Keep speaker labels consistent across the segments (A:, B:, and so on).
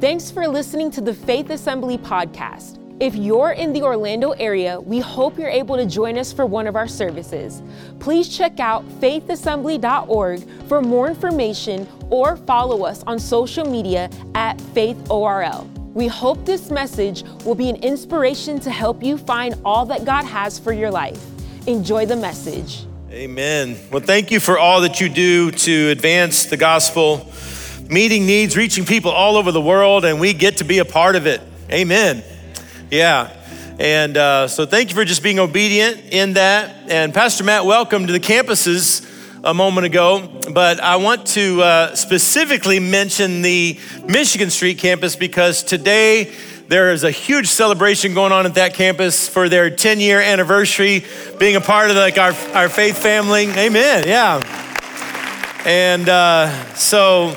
A: Thanks for listening to the Faith Assembly podcast. If you're in the Orlando area, we hope you're able to join us for one of our services. Please check out faithassembly.org for more information or follow us on social media at faithorl. We hope this message will be an inspiration to help you find all that God has for your life. Enjoy the message.
B: Amen. Well, thank you for all that you do to advance the gospel, meeting needs, reaching people all over the world, and we get to be a part of it. Amen. Yeah. And uh, so thank you for just being obedient in that. And Pastor Matt, welcome to the campuses a moment ago. But I want to uh, specifically mention the Michigan Street campus because today there is a huge celebration going on at that campus for their 10 year anniversary, being a part of like our, our faith family. Amen. Yeah. And uh, so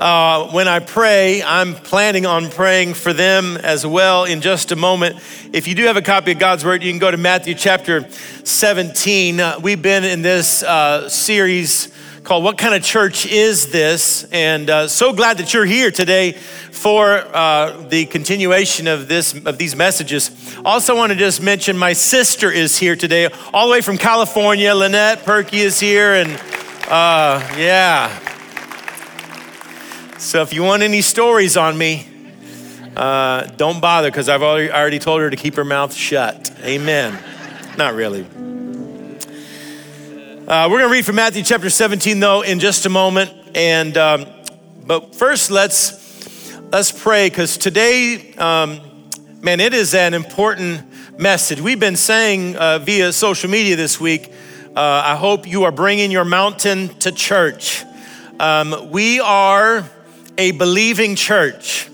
B: uh, when I pray, I'm planning on praying for them as well in just a moment. If you do have a copy of God's Word, you can go to Matthew chapter 17. Uh, we've been in this uh, series called What Kind of Church Is This? And uh, so glad that you're here today for uh, the continuation of, this, of these messages. Also, want to just mention my sister is here today, all the way from California. Lynette Perky is here, and uh, yeah. So if you want any stories on me, uh, don't bother because I've already, told her to keep her mouth shut. Amen. Not really. Uh, we're going to read from Matthew chapter 17 though in just a moment, and um, but first let's let's pray because today, um, man, it is an important message. We've been saying uh, via social media this week. Uh, I hope you are bringing your mountain to church. Um, we are a believing church.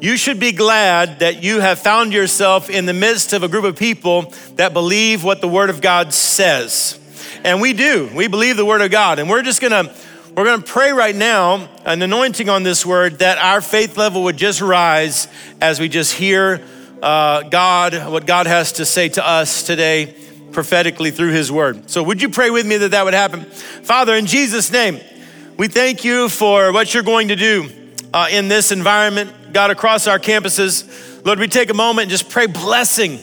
B: You should be glad that you have found yourself in the midst of a group of people that believe what the Word of God says. And we do. We believe the Word of God. And we're just gonna we're gonna pray right now, an anointing on this word, that our faith level would just rise as we just hear uh, God, what God has to say to us today prophetically through His Word. So, would you pray with me that that would happen? Father, in Jesus' name, we thank you for what you're going to do uh, in this environment, God, across our campuses. Lord, we take a moment and just pray blessing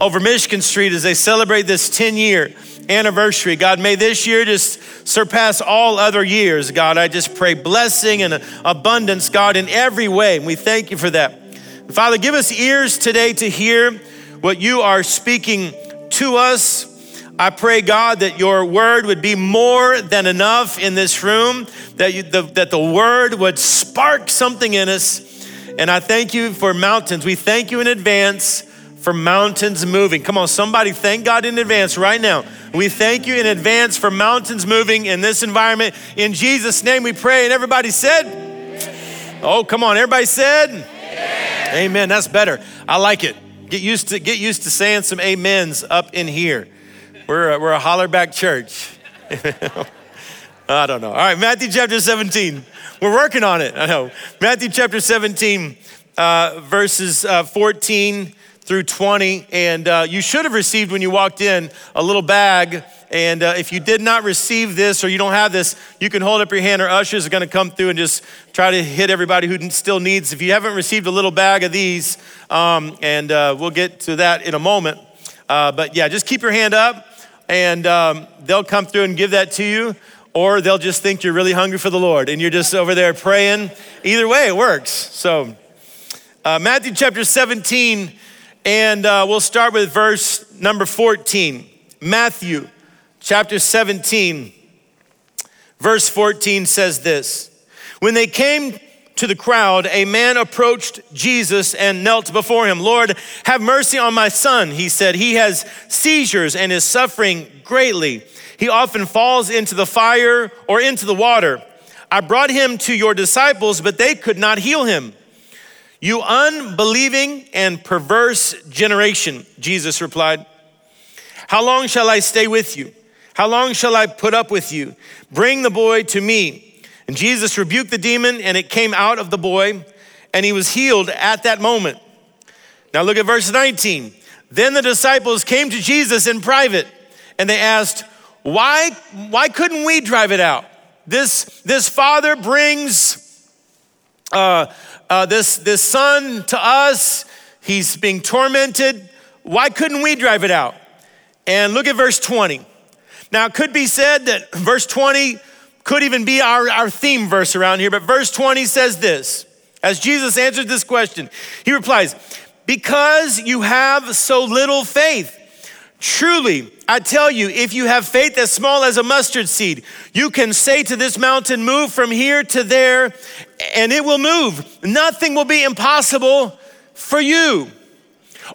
B: over Michigan Street as they celebrate this 10 year anniversary. God, may this year just surpass all other years. God, I just pray blessing and abundance, God, in every way. And we thank you for that. Father, give us ears today to hear what you are speaking to us. I pray, God, that your word would be more than enough in this room, that, you, the, that the word would spark something in us. And I thank you for mountains. We thank you in advance for mountains moving. Come on, somebody thank God in advance right now. We thank you in advance for mountains moving in this environment. In Jesus' name we pray. And everybody said, Oh, come on, everybody said, Amen. Amen. That's better. I like it. Get used to get used to saying some amens up in here. We're a, we're a holler back church. I don't know. All right, Matthew chapter 17. We're working on it. I know. Matthew chapter 17, uh, verses uh, 14 through 20. And uh, you should have received when you walked in a little bag. And uh, if you did not receive this or you don't have this, you can hold up your hand, or ushers are going to come through and just try to hit everybody who still needs. If you haven't received a little bag of these, um, and uh, we'll get to that in a moment. Uh, but yeah, just keep your hand up, and um, they'll come through and give that to you. Or they'll just think you're really hungry for the Lord and you're just over there praying. Either way, it works. So, uh, Matthew chapter 17, and uh, we'll start with verse number 14. Matthew chapter 17, verse 14 says this When they came to the crowd, a man approached Jesus and knelt before him. Lord, have mercy on my son, he said. He has seizures and is suffering greatly. He often falls into the fire or into the water. I brought him to your disciples, but they could not heal him. You unbelieving and perverse generation, Jesus replied. How long shall I stay with you? How long shall I put up with you? Bring the boy to me. And Jesus rebuked the demon, and it came out of the boy, and he was healed at that moment. Now look at verse 19. Then the disciples came to Jesus in private, and they asked, Why, why couldn't we drive it out? This, this father brings uh, uh, this, this son to us, he's being tormented. Why couldn't we drive it out? And look at verse 20. Now, it could be said that verse 20 could even be our, our theme verse around here, but verse 20 says this as Jesus answered this question, he replies, Because you have so little faith. Truly, I tell you, if you have faith as small as a mustard seed, you can say to this mountain, Move from here to there, and it will move. Nothing will be impossible for you.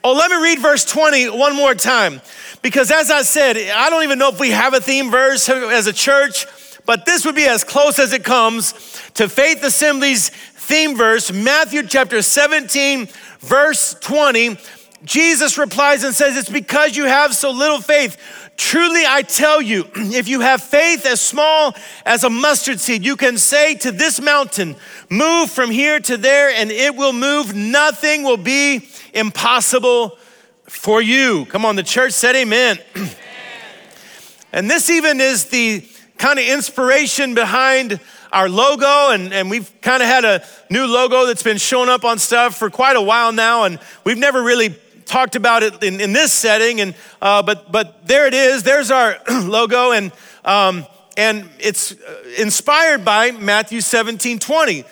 B: Oh, let me read verse 20 one more time. Because as I said, I don't even know if we have a theme verse as a church, but this would be as close as it comes to Faith Assembly's theme verse, Matthew chapter 17, verse 20. Jesus replies and says, It's because you have so little faith. Truly, I tell you, if you have faith as small as a mustard seed, you can say to this mountain, Move from here to there, and it will move. Nothing will be impossible for you. Come on, the church said amen. amen. and this even is the kind of inspiration behind our logo, and, and we've kind of had a new logo that's been showing up on stuff for quite a while now, and we've never really talked about it in, in this setting, and uh, but but there it is. There's our logo, and um, and it's uh, inspired by Matthew 17, 20,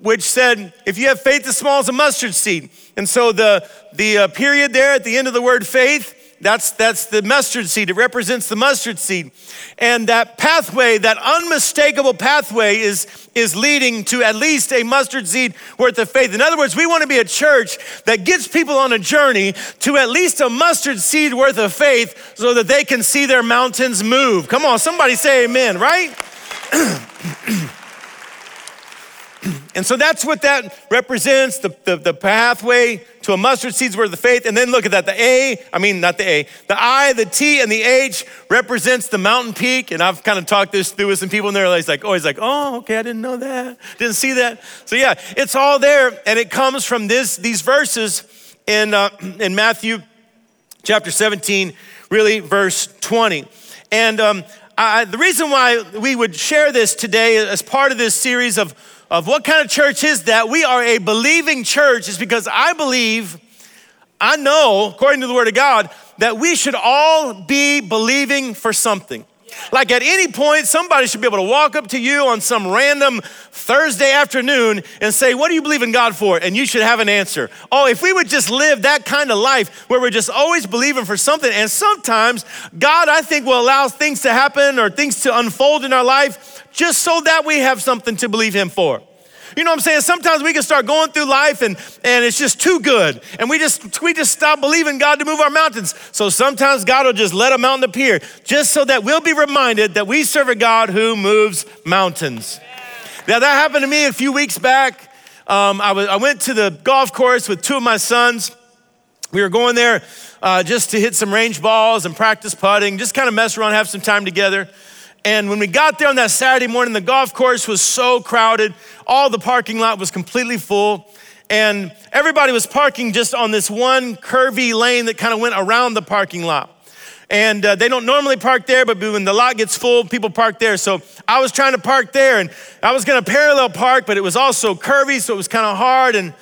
B: which said, "If you have faith as small as a mustard seed," and so the the uh, period there at the end of the word faith that's, that's the mustard seed. It represents the mustard seed. And that pathway, that unmistakable pathway, is, is leading to at least a mustard seed worth of faith. In other words, we want to be a church that gets people on a journey to at least a mustard seed worth of faith so that they can see their mountains move. Come on, somebody say amen, right? And so that's what that represents the, the, the, pathway to a mustard seed's worth of faith. And then look at that the A, I mean, not the A, the I, the T, and the H represents the mountain peak. And I've kind of talked this through with some people, and they're like, always like, oh, okay, I didn't know that, didn't see that. So yeah, it's all there, and it comes from this, these verses in, uh, in Matthew chapter 17, really verse 20. And um, I, the reason why we would share this today as part of this series of of what kind of church is that? We are a believing church, is because I believe, I know, according to the Word of God, that we should all be believing for something. Like at any point, somebody should be able to walk up to you on some random Thursday afternoon and say, What do you believe in God for? And you should have an answer. Oh, if we would just live that kind of life where we're just always believing for something, and sometimes God, I think, will allow things to happen or things to unfold in our life just so that we have something to believe Him for. You know what I'm saying? Sometimes we can start going through life and, and it's just too good. And we just we just stop believing God to move our mountains. So sometimes God will just let a mountain appear just so that we'll be reminded that we serve a God who moves mountains. Now that happened to me a few weeks back. Um, I, was, I went to the golf course with two of my sons. We were going there uh, just to hit some range balls and practice putting, just kind of mess around, have some time together. And when we got there on that Saturday morning, the golf course was so crowded. All the parking lot was completely full. And everybody was parking just on this one curvy lane that kind of went around the parking lot. And uh, they don't normally park there, but when the lot gets full, people park there. So I was trying to park there and I was gonna parallel park, but it was also curvy, so it was kind of hard. And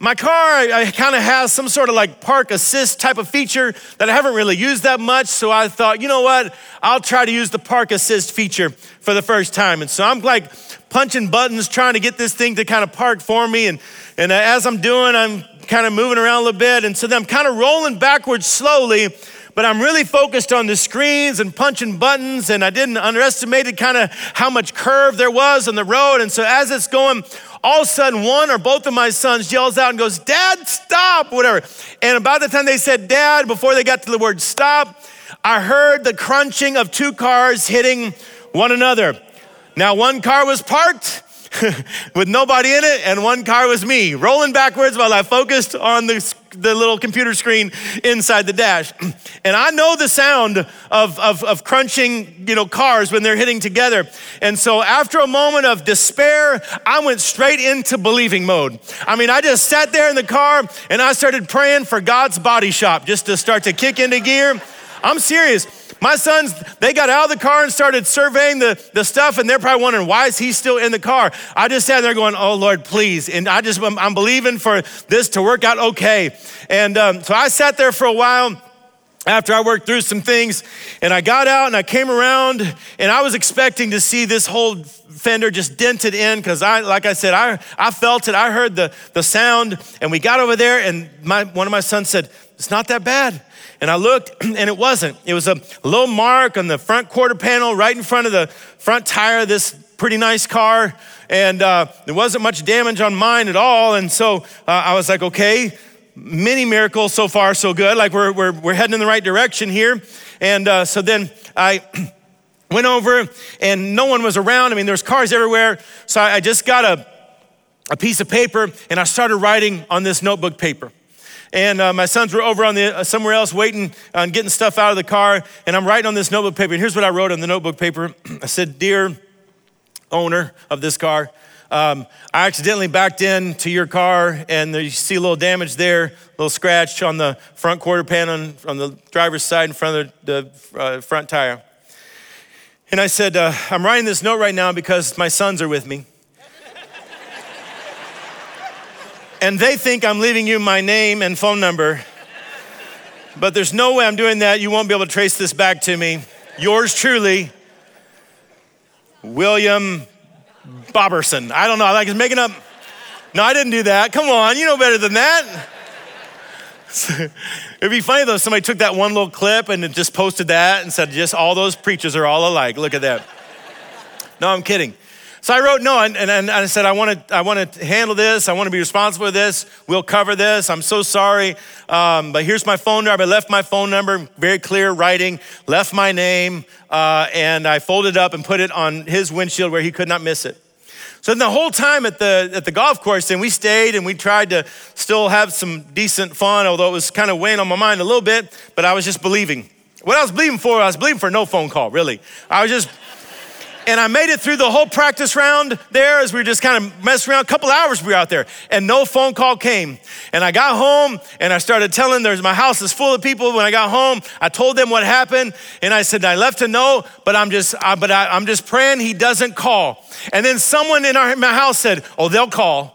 B: my car, kind of has some sort of like park assist type of feature that I haven't really used that much. So I thought, you know what? I'll try to use the park assist feature for the first time. And so I'm like punching buttons, trying to get this thing to kind of park for me. And, and as I'm doing, I'm kind of moving around a little bit. And so then I'm kind of rolling backwards slowly but I'm really focused on the screens and punching buttons, and I didn't underestimate kind of how much curve there was on the road. And so as it's going all of a sudden one or both of my sons yells out and goes, Dad, stop, whatever. And about the time they said dad, before they got to the word stop, I heard the crunching of two cars hitting one another. Now, one car was parked with nobody in it, and one car was me rolling backwards while I focused on the, the little computer screen inside the dash. And I know the sound of, of, of crunching you know, cars when they're hitting together. And so, after a moment of despair, I went straight into believing mode. I mean, I just sat there in the car and I started praying for God's body shop just to start to kick into gear. I'm serious. My sons, they got out of the car and started surveying the, the stuff, and they're probably wondering, why is he still in the car? I just sat there going, oh Lord, please. And I just, I'm, I'm believing for this to work out okay. And um, so I sat there for a while after I worked through some things, and I got out and I came around, and I was expecting to see this whole fender just dented in because I, like I said, I, I felt it. I heard the, the sound, and we got over there, and my, one of my sons said, It's not that bad. And I looked, and it wasn't. It was a little mark on the front quarter panel right in front of the front tire of this pretty nice car. And uh, there wasn't much damage on mine at all. And so uh, I was like, okay, many miracles so far, so good. Like we're, we're, we're heading in the right direction here. And uh, so then I went over, and no one was around. I mean, there's cars everywhere. So I just got a, a piece of paper, and I started writing on this notebook paper and uh, my sons were over on the uh, somewhere else waiting on getting stuff out of the car and i'm writing on this notebook paper. And here's what i wrote on the notebook paper. I said dear owner of this car um, i accidentally backed into your car and you see a little damage there a little scratch on the front quarter panel on the driver's side in front of the, the uh, front tire. And i said uh, i'm writing this note right now because my sons are with me and they think I'm leaving you my name and phone number. But there's no way I'm doing that. You won't be able to trace this back to me. Yours truly, William Bobberson. I don't know, I like making up. No, I didn't do that. Come on, you know better than that. It'd be funny though, somebody took that one little clip and just posted that and said, just all those preachers are all alike. Look at that. No, I'm kidding. So I wrote no, and, and, and I said, I want to I want to handle this. I want to be responsible for this. We'll cover this. I'm so sorry. Um, but here's my phone number. I left my phone number, very clear writing, left my name, uh, and I folded up and put it on his windshield where he could not miss it. So the whole time at the at the golf course, and we stayed and we tried to still have some decent fun, although it was kind of weighing on my mind a little bit. But I was just believing. What I was believing for, I was believing for no phone call, really. I was just and I made it through the whole practice round there as we were just kind of messing around. A couple hours we were out there, and no phone call came. And I got home and I started telling there's my house is full of people. When I got home, I told them what happened, and I said I left a note, but I'm just uh, but I, am just praying he doesn't call. And then someone in our, my house said, "Oh, they'll call."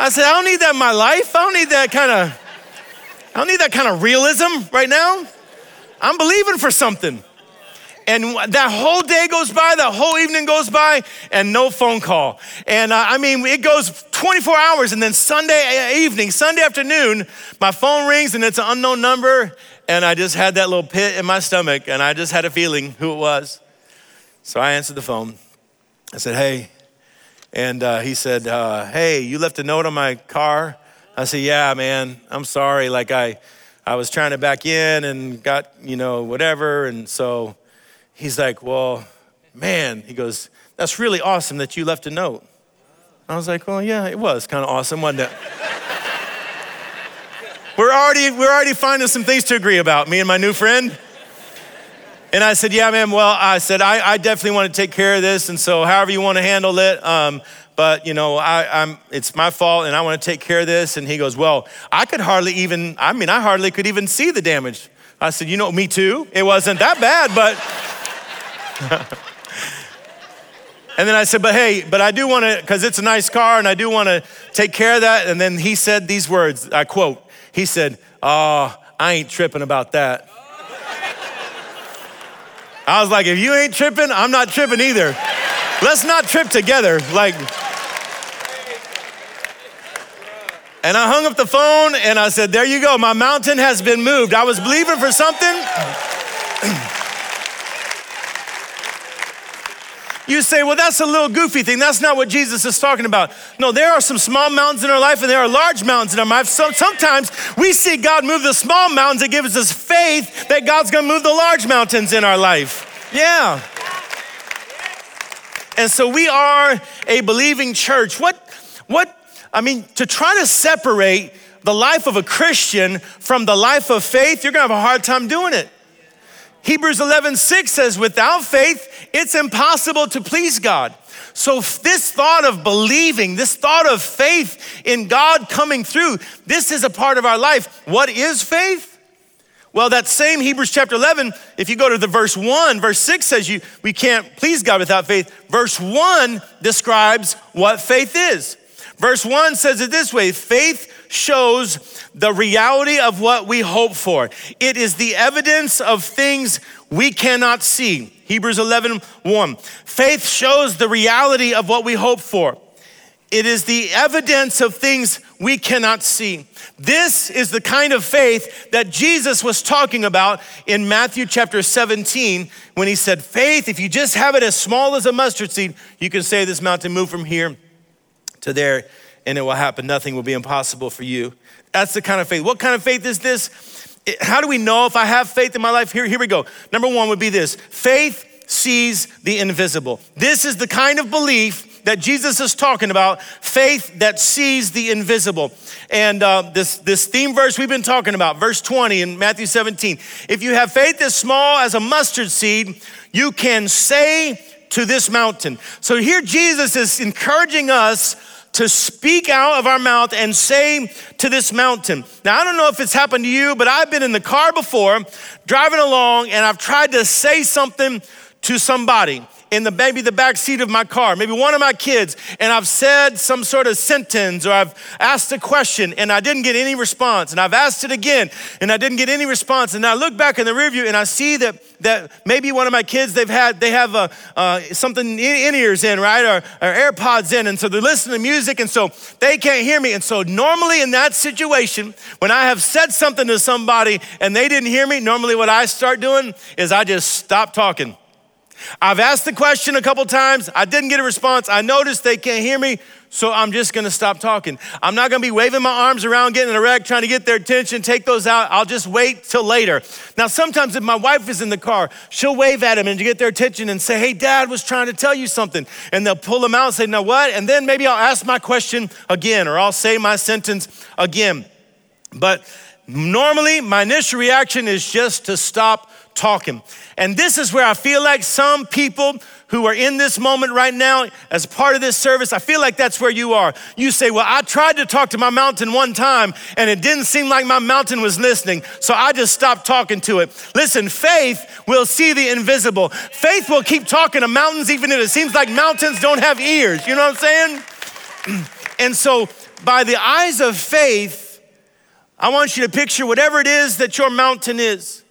B: I said, I don't need that in my life. I don't need that kind of. I don't need that kind of realism right now. I'm believing for something. And that whole day goes by, that whole evening goes by, and no phone call. And uh, I mean, it goes 24 hours, and then Sunday evening, Sunday afternoon, my phone rings and it's an unknown number. And I just had that little pit in my stomach, and I just had a feeling who it was. So I answered the phone. I said, Hey. And uh, he said, uh, Hey, you left a note on my car? I said, Yeah, man, I'm sorry. Like, I, I was trying to back in and got, you know, whatever. And so he's like, Well, man, he goes, That's really awesome that you left a note. I was like, Well, yeah, it was kind of awesome, wasn't it? we're, already, we're already finding some things to agree about, me and my new friend. And I said, Yeah, man, well, I said, I, I definitely want to take care of this. And so, however you want to handle it, um, but you know, I, am it's my fault and I want to take care of this. And he goes, Well, I could hardly even, I mean, I hardly could even see the damage. I said, You know, me too. It wasn't that bad, but and then I said, but hey, but I do want to, because it's a nice car and I do want to take care of that. And then he said these words, I quote, he said, oh, I ain't tripping about that. I was like, if you ain't tripping, I'm not tripping either. Let's not trip together. Like, and I hung up the phone and I said, there you go, my mountain has been moved. I was believing for something. You say, well, that's a little goofy thing. That's not what Jesus is talking about. No, there are some small mountains in our life and there are large mountains in our life. So sometimes we see God move the small mountains. It gives us faith that God's gonna move the large mountains in our life. Yeah. And so we are a believing church. What, what, I mean, to try to separate the life of a Christian from the life of faith, you're gonna have a hard time doing it. Hebrews 11, 6 says, without faith, it's impossible to please God. So, this thought of believing, this thought of faith in God coming through, this is a part of our life. What is faith? Well, that same Hebrews chapter 11, if you go to the verse 1, verse 6 says you we can't please God without faith. Verse 1 describes what faith is. Verse 1 says it this way faith shows the reality of what we hope for. It is the evidence of things we cannot see. Hebrews 11, 1. Faith shows the reality of what we hope for. It is the evidence of things we cannot see. This is the kind of faith that Jesus was talking about in Matthew chapter 17 when he said, Faith, if you just have it as small as a mustard seed, you can say this mountain, move from here to there, and it will happen. Nothing will be impossible for you. That's the kind of faith. What kind of faith is this? How do we know if I have faith in my life? Here, here we go. Number one would be this faith sees the invisible. This is the kind of belief that Jesus is talking about faith that sees the invisible. And uh, this, this theme verse we've been talking about, verse 20 in Matthew 17. If you have faith as small as a mustard seed, you can say to this mountain. So here Jesus is encouraging us to speak out of our mouth and say to this mountain. Now, I don't know if it's happened to you, but I've been in the car before, driving along, and I've tried to say something to somebody in the maybe the back seat of my car, maybe one of my kids, and I've said some sort of sentence or I've asked a question and I didn't get any response, and I've asked it again and I didn't get any response, and I look back in the rearview and I see that that maybe one of my kids they've had they have a, uh, something in ears in right? Or, or AirPods in, and so they're listening to music, and so they can't hear me, and so normally in that situation when I have said something to somebody and they didn't hear me, normally what I start doing is I just stop talking. I've asked the question a couple times. I didn't get a response. I noticed they can't hear me, so I'm just gonna stop talking. I'm not gonna be waving my arms around, getting a wreck, trying to get their attention, take those out. I'll just wait till later. Now, sometimes if my wife is in the car, she'll wave at them and get their attention and say, Hey, dad was trying to tell you something. And they'll pull them out and say, Now what? And then maybe I'll ask my question again or I'll say my sentence again. But normally, my initial reaction is just to stop talking. And this is where I feel like some people who are in this moment right now as part of this service, I feel like that's where you are. You say, Well, I tried to talk to my mountain one time and it didn't seem like my mountain was listening, so I just stopped talking to it. Listen, faith will see the invisible. Faith will keep talking to mountains even if it seems like mountains don't have ears. You know what I'm saying? And so, by the eyes of faith, I want you to picture whatever it is that your mountain is.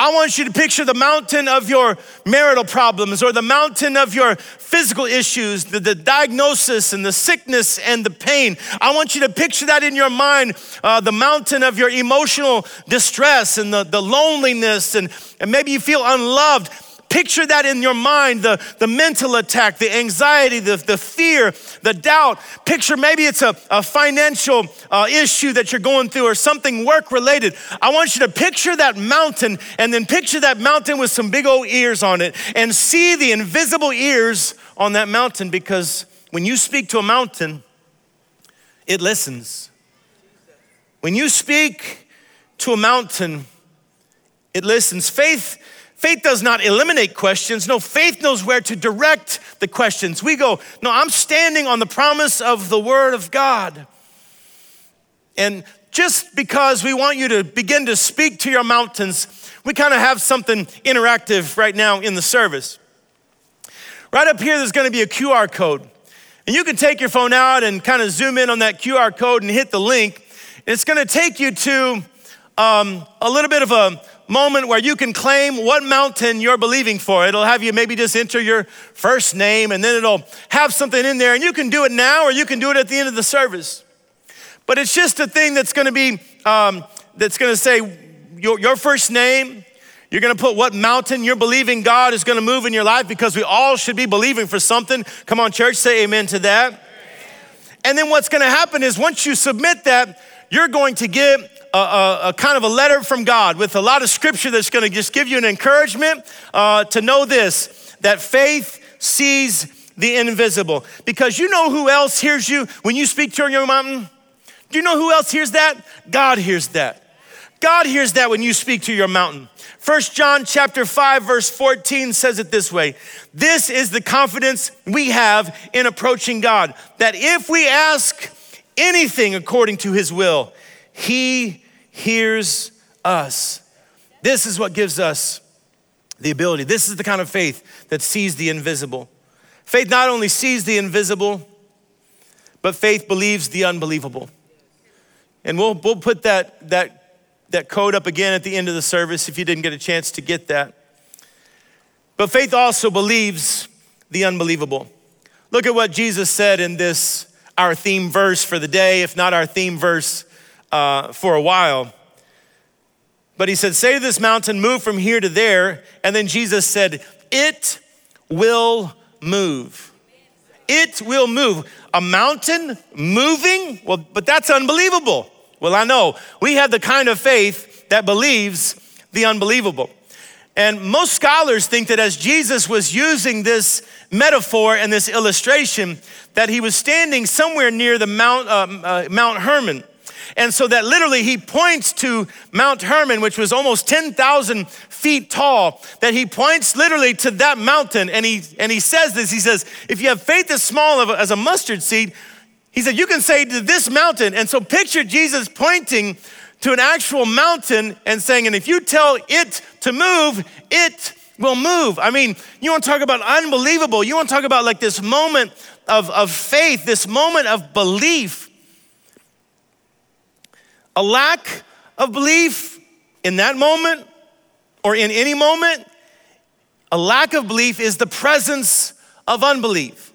B: I want you to picture the mountain of your marital problems or the mountain of your physical issues, the, the diagnosis and the sickness and the pain. I want you to picture that in your mind, uh, the mountain of your emotional distress and the, the loneliness, and, and maybe you feel unloved. Picture that in your mind the, the mental attack, the anxiety, the, the fear, the doubt. Picture maybe it's a, a financial uh, issue that you're going through or something work related. I want you to picture that mountain and then picture that mountain with some big old ears on it and see the invisible ears on that mountain because when you speak to a mountain, it listens. When you speak to a mountain, it listens. Faith Faith does not eliminate questions. No, faith knows where to direct the questions. We go, no, I'm standing on the promise of the Word of God. And just because we want you to begin to speak to your mountains, we kind of have something interactive right now in the service. Right up here, there's gonna be a QR code. And you can take your phone out and kind of zoom in on that QR code and hit the link. It's gonna take you to um, a little bit of a moment where you can claim what mountain you're believing for. It'll have you maybe just enter your first name and then it'll have something in there. And you can do it now or you can do it at the end of the service. But it's just a thing that's gonna be, um, that's gonna say your, your first name. You're gonna put what mountain you're believing God is gonna move in your life because we all should be believing for something. Come on, church, say amen to that. And then what's gonna happen is once you submit that, you're going to get a, a, a, kind of a letter from God with a lot of scripture that's going to just give you an encouragement uh, to know this that faith sees the invisible. Because you know who else hears you when you speak to your mountain? Do you know who else hears that? God hears that. God hears that when you speak to your mountain. First John chapter 5 verse 14 says it this way. This is the confidence we have in approaching God that if we ask anything according to his will, he hears us. This is what gives us the ability. This is the kind of faith that sees the invisible. Faith not only sees the invisible, but faith believes the unbelievable. And we'll, we'll put that, that, that code up again at the end of the service if you didn't get a chance to get that. But faith also believes the unbelievable. Look at what Jesus said in this, our theme verse for the day, if not our theme verse uh, for a while. But he said, Say to this mountain, move from here to there. And then Jesus said, It will move. It will move. A mountain moving? Well, but that's unbelievable. Well, I know. We have the kind of faith that believes the unbelievable. And most scholars think that as Jesus was using this metaphor and this illustration, that he was standing somewhere near the Mount, uh, uh, Mount Hermon. And so that literally he points to Mount Hermon, which was almost 10,000 feet tall, that he points literally to that mountain. And he, and he says this he says, if you have faith as small as a mustard seed, he said, you can say to this mountain. And so picture Jesus pointing to an actual mountain and saying, and if you tell it to move, it will move. I mean, you want to talk about unbelievable. You want to talk about like this moment of, of faith, this moment of belief. A lack of belief in that moment or in any moment, a lack of belief is the presence of unbelief.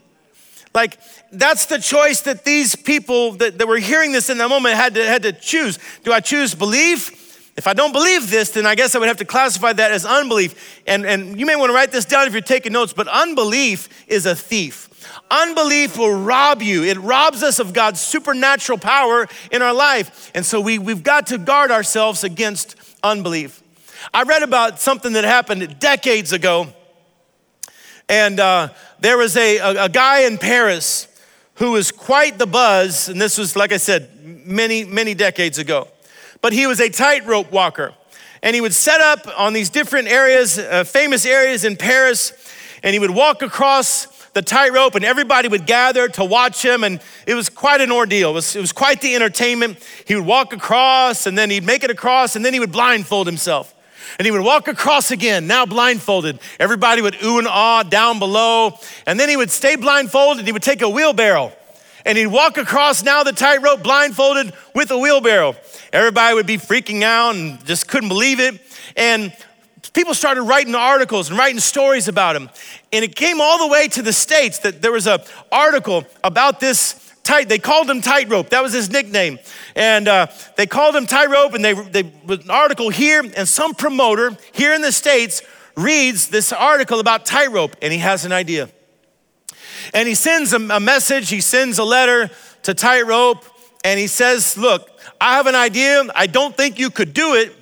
B: Like, that's the choice that these people that, that were hearing this in that moment had to, had to choose. Do I choose belief? If I don't believe this, then I guess I would have to classify that as unbelief. And, and you may want to write this down if you're taking notes, but unbelief is a thief. Unbelief will rob you. It robs us of God's supernatural power in our life. And so we, we've got to guard ourselves against unbelief. I read about something that happened decades ago. And uh, there was a, a, a guy in Paris who was quite the buzz, and this was, like I said, many, many decades ago. But he was a tightrope walker. And he would set up on these different areas, uh, famous areas in Paris, and he would walk across the tightrope, and everybody would gather to watch him. And it was quite an ordeal. It was, it was quite the entertainment. He would walk across, and then he'd make it across, and then he would blindfold himself. And he would walk across again, now blindfolded. Everybody would ooh and ah down below. And then he would stay blindfolded. He would take a wheelbarrow and he'd walk across now the tightrope blindfolded with a wheelbarrow. Everybody would be freaking out and just couldn't believe it. And people started writing articles and writing stories about him. And it came all the way to the States that there was an article about this tight. They called him tightrope. That was his nickname. And uh, they called him tightrope, and they, they an article here, and some promoter here in the States reads this article about tightrope, and he has an idea. And he sends a, a message, he sends a letter to tightrope, and he says, Look, I have an idea. I don't think you could do it,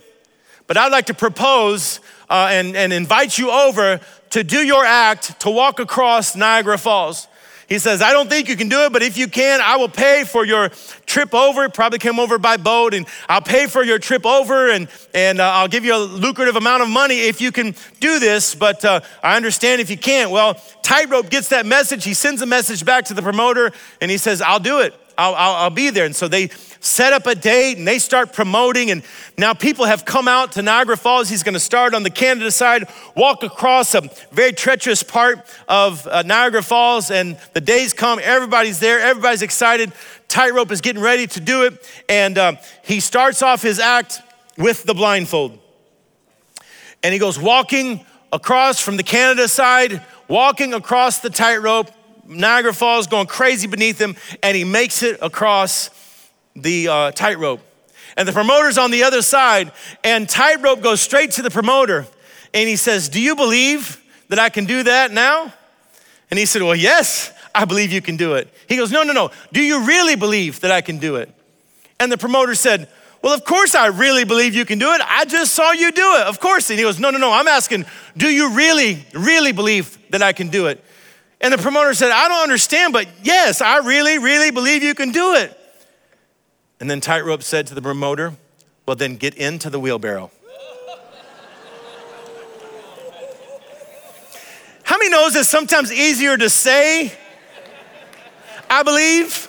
B: but I'd like to propose uh, and, and invite you over to do your act to walk across Niagara Falls. He says, I don't think you can do it, but if you can, I will pay for your trip over. Probably come over by boat, and I'll pay for your trip over, and, and uh, I'll give you a lucrative amount of money if you can do this. But uh, I understand if you can't. Well, Tightrope gets that message. He sends a message back to the promoter, and he says, I'll do it. I'll, I'll, I'll be there. And so they set up a date and they start promoting. And now people have come out to Niagara Falls. He's going to start on the Canada side, walk across a very treacherous part of uh, Niagara Falls. And the days come, everybody's there, everybody's excited. Tightrope is getting ready to do it. And uh, he starts off his act with the blindfold. And he goes walking across from the Canada side, walking across the tightrope. Niagara Falls going crazy beneath him, and he makes it across the uh, tightrope. And the promoter's on the other side, and tightrope goes straight to the promoter. And he says, Do you believe that I can do that now? And he said, Well, yes, I believe you can do it. He goes, No, no, no. Do you really believe that I can do it? And the promoter said, Well, of course I really believe you can do it. I just saw you do it. Of course. And he goes, No, no, no. I'm asking, Do you really, really believe that I can do it? And the promoter said, I don't understand, but yes, I really, really believe you can do it. And then Tightrope said to the promoter, Well, then get into the wheelbarrow. How many knows it's sometimes easier to say, I believe,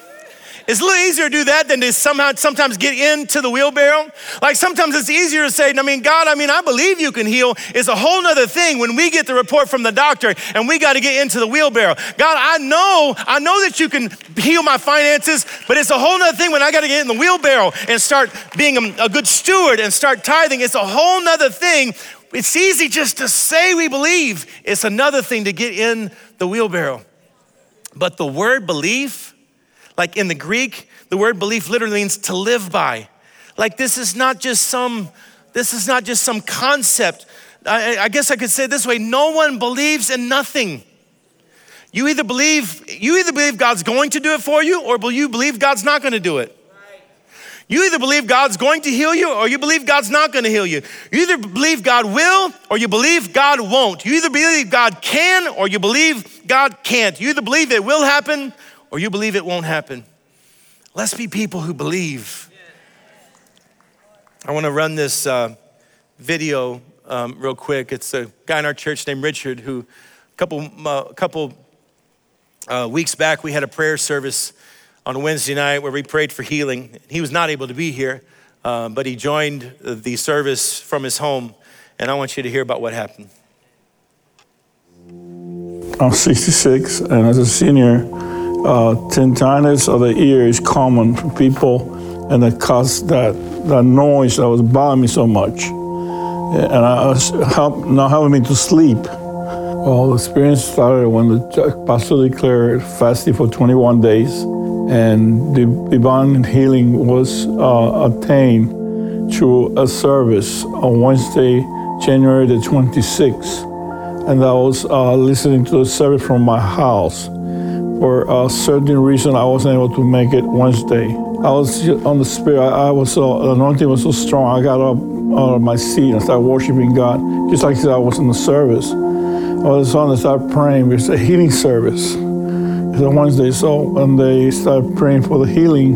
B: It's a little easier to do that than to somehow sometimes get into the wheelbarrow. Like sometimes it's easier to say, I mean, God, I mean, I believe you can heal. It's a whole nother thing when we get the report from the doctor and we got to get into the wheelbarrow. God, I know, I know that you can heal my finances, but it's a whole nother thing when I got to get in the wheelbarrow and start being a, good steward and start tithing. It's a whole nother thing. It's easy just to say we believe. It's another thing to get in the wheelbarrow. But the word belief, like in the Greek, the word belief literally means to live by. Like this is not just some, this is not just some concept. I, I guess I could say this way no one believes in nothing. You either believe, you either believe God's going to do it for you, or will you believe God's not going to do it. You either believe God's going to heal you or you believe God's not going to heal you. You either believe God will or you believe God won't. You either believe God can or you believe God can't. You either believe it will happen or you believe it won't happen. Let's be people who believe. I want to run this uh, video um, real quick. It's a guy in our church named Richard who, a couple, uh, couple uh, weeks back, we had a prayer service on a Wednesday night where we prayed for healing. He was not able to be here, uh, but he joined the service from his home. And I want you to hear about what happened.
C: I'm 66, and as a senior, uh, tinnitus of the ear is common for people, and it caused that, that noise that was bothering me so much. And I was help, not helping me to sleep. Well, the experience started when the pastor declared fasting for 21 days, and the divine healing was uh, attained through a service on Wednesday, January the 26th. And I was uh, listening to the service from my house for a certain reason, I wasn't able to make it Wednesday. I was on the spirit. I was so the anointing was so strong. I got up out of my seat and started worshiping God, just like I was in the service. All of a sudden, I started praying. It's a healing service. It's a Wednesday, so when they started praying for the healing,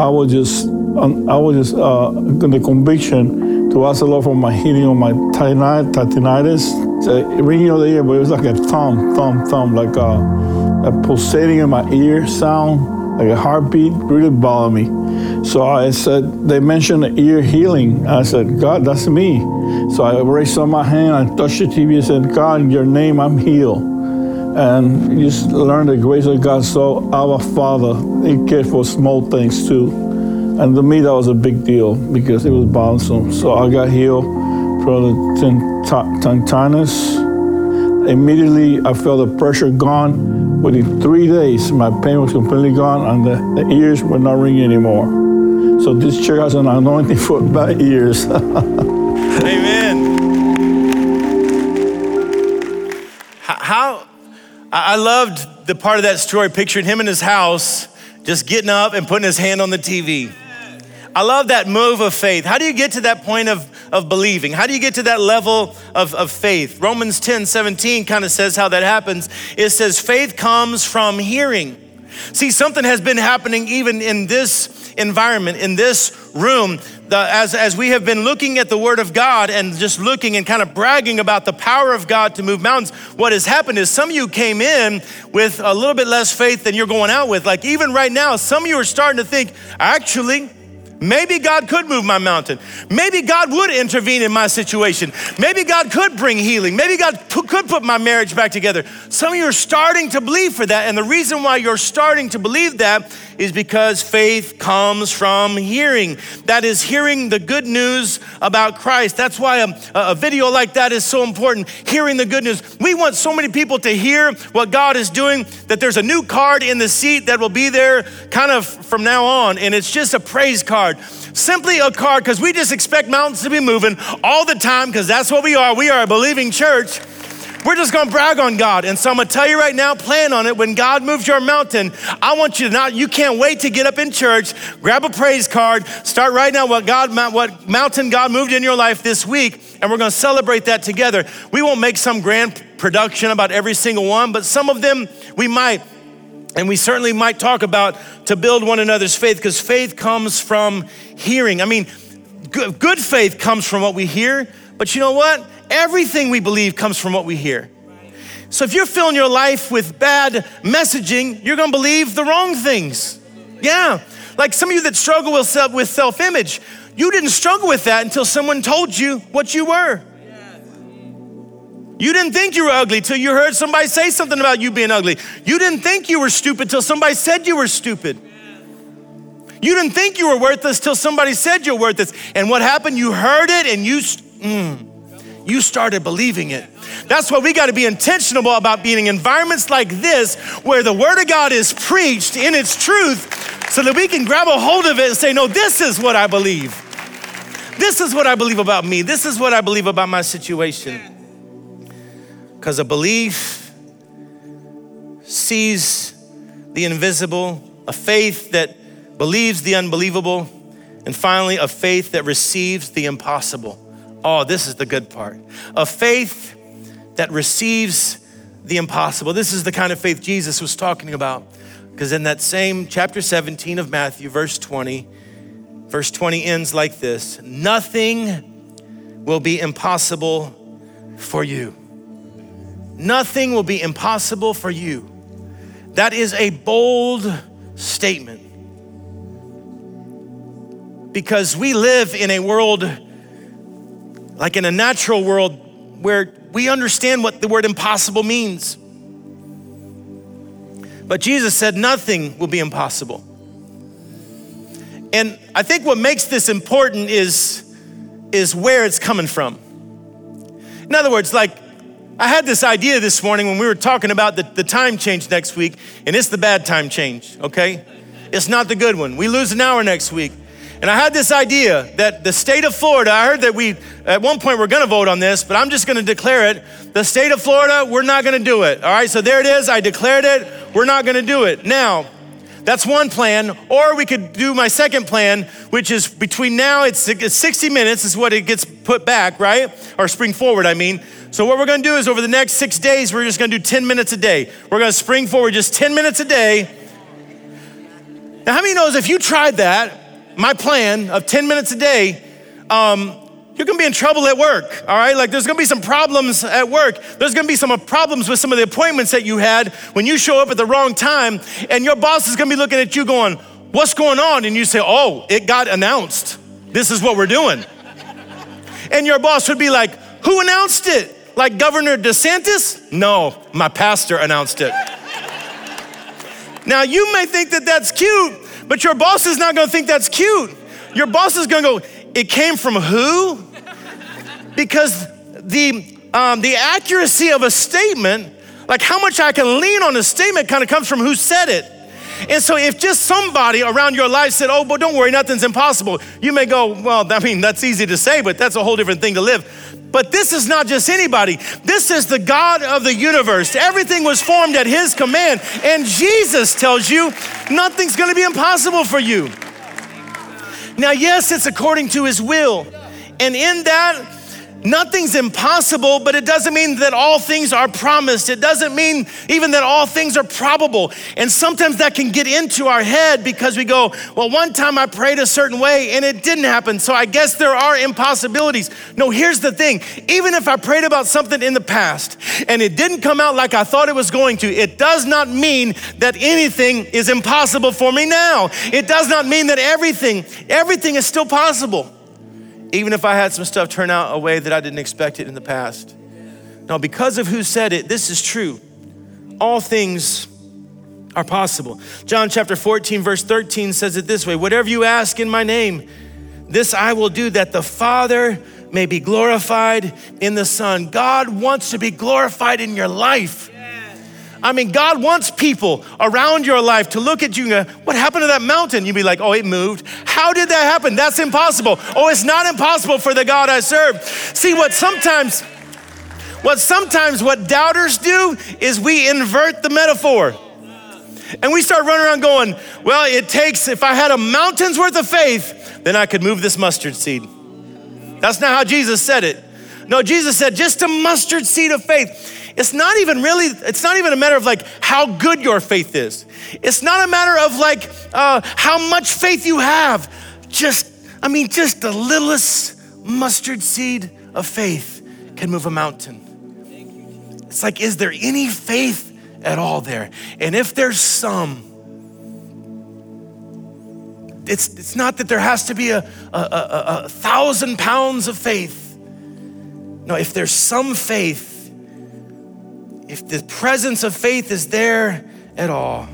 C: I was just, I was just uh, in the conviction to ask the Lord for my healing on my tinnitus. A ringing of the ear, but it was like a thumb, thumb, thumb, like a uh, a pulsating in my ear sound, like a heartbeat, really bothered me. So I said, they mentioned the ear healing. I said, God, that's me. So I raised up my hand, I touched the TV and said, God, in your name, I'm healed. And you just learn the grace of God. So our Father, He cares for small things too. And to me, that was a big deal because it was bothersome. So I got healed from the tinnitus. Immediately, I felt the pressure gone Within three days, my pain was completely gone and the, the ears were not ringing anymore. So this chair has an anointing for bad ears.
B: Amen. How I loved the part of that story, picturing him in his house, just getting up and putting his hand on the TV. I love that move of faith. How do you get to that point of, of believing? How do you get to that level of, of faith? Romans 10 17 kind of says how that happens. It says, faith comes from hearing. See, something has been happening even in this environment, in this room, the, as, as we have been looking at the Word of God and just looking and kind of bragging about the power of God to move mountains. What has happened is some of you came in with a little bit less faith than you're going out with. Like even right now, some of you are starting to think, actually, Maybe God could move my mountain. Maybe God would intervene in my situation. Maybe God could bring healing. Maybe God could put my marriage back together. Some of you are starting to believe for that. And the reason why you're starting to believe that is because faith comes from hearing. That is hearing the good news about Christ. That's why a, a video like that is so important. Hearing the good news. We want so many people to hear what God is doing that there's a new card in the seat that will be there kind of from now on. And it's just a praise card. Simply a card because we just expect mountains to be moving all the time because that's what we are. We are a believing church. We're just gonna brag on God. And so I'm gonna tell you right now, plan on it. When God moves your mountain, I want you to not, you can't wait to get up in church, grab a praise card, start right now what God, what mountain God moved in your life this week, and we're gonna celebrate that together. We won't make some grand production about every single one, but some of them we might. And we certainly might talk about to build one another's faith because faith comes from hearing. I mean, good, faith comes from what we hear, but you know what? Everything we believe comes from what we hear. So if you're filling your life with bad messaging, you're gonna believe the wrong things. Yeah. Like some of you that struggle with self, with self-image, you didn't struggle with that until someone told you what you were. You didn't think you were ugly till you heard somebody say something about you being ugly. You didn't think you were stupid till somebody said you were stupid. You didn't think you were worthless till somebody said you're worthless. And what happened? You heard it and you, mm, you started believing it. That's why we got to be intentional about being in environments like this where the Word of God is preached in its truth so that we can grab a hold of it and say, No, this is what I believe. This is what I believe about me. This is what I believe about my situation. Because a belief sees the invisible, a faith that believes the unbelievable, and finally, a faith that receives the impossible. Oh, this is the good part. A faith that receives the impossible. This is the kind of faith Jesus was talking about. Because in that same chapter 17 of Matthew, verse 20, verse 20 ends like this Nothing will be impossible for you. Nothing will be impossible for you. That is a bold statement. Because we live in a world, like in a natural world, where we understand what the word impossible means. But Jesus said nothing will be impossible. And I think what makes this important is, is where it's coming from. In other words, like I had this idea this morning when we were talking about the, the time change next week, and it's the bad time change, okay? It's not the good one. We lose an hour next week. And I had this idea that the state of Florida, I heard that we, at one point, we're gonna vote on this, but I'm just gonna declare it. The state of Florida, we're not gonna do it. All right, so there it is. I declared it. We're not gonna do it. Now, that's one plan. Or we could do my second plan, which is between now, it's 60 minutes, is what it gets put back, right? Or spring forward, I mean. So, what we're gonna do is over the next six days, we're just gonna do 10 minutes a day. We're gonna spring forward just 10 minutes a day. Now, how many knows if you tried that, my plan of 10 minutes a day, um, you're gonna be in trouble at work, all right? Like there's gonna be some problems at work. There's gonna be some problems with some of the appointments that you had when you show up at the wrong time, and your boss is gonna be looking at you going, What's going on? And you say, Oh, it got announced. This is what we're doing. And your boss would be like, Who announced it? Like Governor DeSantis? No, my pastor announced it. now, you may think that that's cute, but your boss is not gonna think that's cute. Your boss is gonna go, It came from who? Because the, um, the accuracy of a statement, like how much I can lean on a statement, kind of comes from who said it. And so, if just somebody around your life said, Oh, but don't worry, nothing's impossible, you may go, Well, I mean, that's easy to say, but that's a whole different thing to live. But this is not just anybody. This is the God of the universe. Everything was formed at His command. And Jesus tells you nothing's gonna be impossible for you. Now, yes, it's according to His will. And in that, Nothing's impossible, but it doesn't mean that all things are promised. It doesn't mean even that all things are probable. And sometimes that can get into our head because we go, well, one time I prayed a certain way and it didn't happen. So I guess there are impossibilities. No, here's the thing even if I prayed about something in the past and it didn't come out like I thought it was going to, it does not mean that anything is impossible for me now. It does not mean that everything, everything is still possible even if I had some stuff turn out a way that I didn't expect it in the past. Now, because of who said it, this is true. All things are possible. John chapter 14, verse 13 says it this way Whatever you ask in my name, this I will do that the Father may be glorified in the Son. God wants to be glorified in your life. I mean, God wants people around your life to look at you and go, What happened to that mountain? You'd be like, Oh, it moved. How did that happen? That's impossible. Oh, it's not impossible for the God I serve. See, what sometimes, what sometimes what doubters do is we invert the metaphor. And we start running around going, Well, it takes, if I had a mountain's worth of faith, then I could move this mustard seed. That's not how Jesus said it. No, Jesus said, just a mustard seed of faith. It's not even really, it's not even a matter of like how good your faith is. It's not a matter of like uh, how much faith you have. Just, I mean, just the littlest mustard seed of faith can move a mountain. It's like, is there any faith at all there? And if there's some, it's, it's not that there has to be a, a, a, a thousand pounds of faith. No, if there's some faith, if the presence of faith is there at all,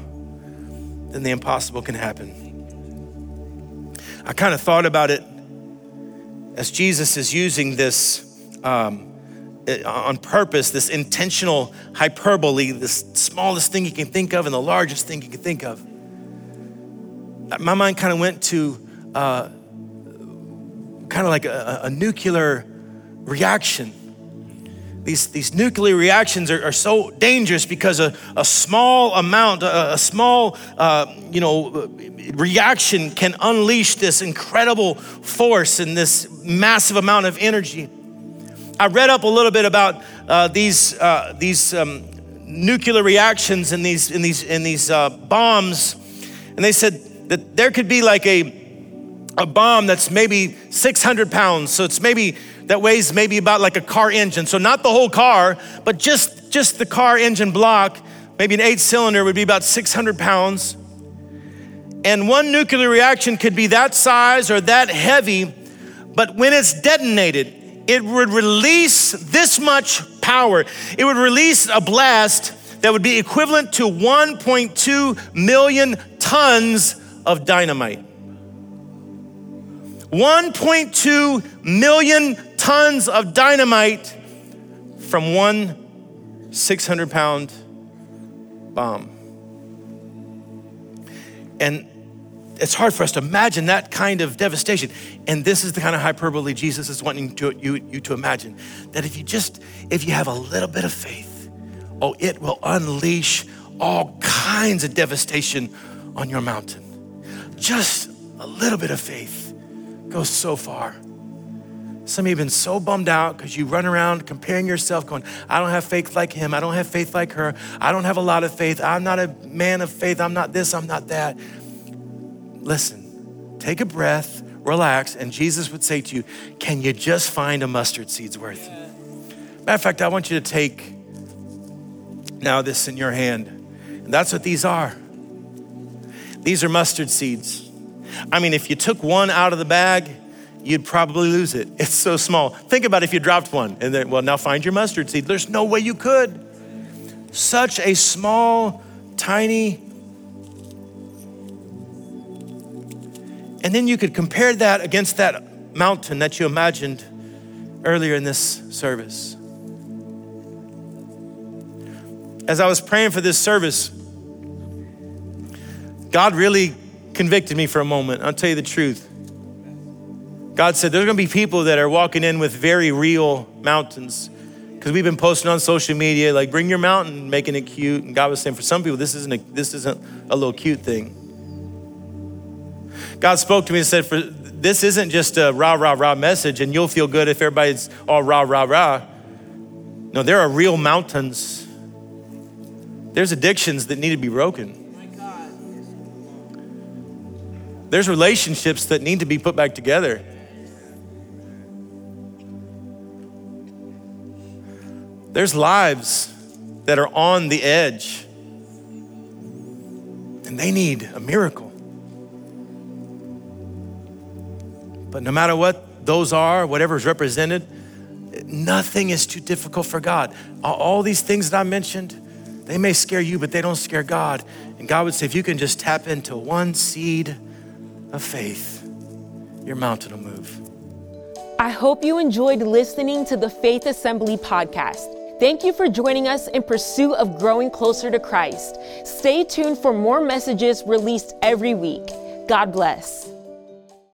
B: then the impossible can happen. I kind of thought about it as Jesus is using this um, on purpose, this intentional hyperbole, this smallest thing you can think of and the largest thing you can think of. My mind kind of went to uh, kind of like a, a nuclear reaction these, these nuclear reactions are, are so dangerous because a, a small amount, a, a small, uh, you know, reaction can unleash this incredible force and this massive amount of energy. I read up a little bit about uh, these, uh, these um, nuclear reactions and these, in these, in these uh, bombs, and they said that there could be like a, a bomb that's maybe 600 pounds, so it's maybe that weighs maybe about like a car engine. So not the whole car, but just, just the car engine block, maybe an eight cylinder would be about 600 pounds. And one nuclear reaction could be that size or that heavy, but when it's detonated, it would release this much power. It would release a blast that would be equivalent to 1.2 million tons of dynamite. 1.2 million tons of dynamite from one 600 pound bomb. And it's hard for us to imagine that kind of devastation. And this is the kind of hyperbole Jesus is wanting to, you, you to imagine. That if you just, if you have a little bit of faith, oh, it will unleash all kinds of devastation on your mountain. Just a little bit of faith goes so far. Some of you have been so bummed out because you run around comparing yourself, going, I don't have faith like him. I don't have faith like her. I don't have a lot of faith. I'm not a man of faith. I'm not this. I'm not that. Listen, take a breath, relax, and Jesus would say to you, Can you just find a mustard seed's worth? Matter of fact, I want you to take now this in your hand. And that's what these are. These are mustard seeds. I mean, if you took one out of the bag, you'd probably lose it. It's so small. Think about if you dropped one and then, well, now find your mustard seed. There's no way you could. Such a small, tiny. And then you could compare that against that mountain that you imagined earlier in this service. As I was praying for this service, God really convicted me for a moment. I'll tell you the truth. God said there's gonna be people that are walking in with very real mountains. Because we've been posting on social media, like bring your mountain, making it cute. And God was saying, for some people, this isn't a, this isn't a little cute thing. God spoke to me and said, for this isn't just a rah, rah, rah message, and you'll feel good if everybody's all rah, rah, rah. No, there are real mountains. There's addictions that need to be broken. There's relationships that need to be put back together. There's lives that are on the edge and they need a miracle. But no matter what those are, whatever is represented, nothing is too difficult for God. All these things that I mentioned, they may scare you, but they don't scare God. And God would say, if you can just tap into one seed of faith, your mountain will move.
A: I hope you enjoyed listening to the Faith Assembly podcast. Thank you for joining us in pursuit of growing closer to Christ. Stay tuned for more messages released every week. God bless.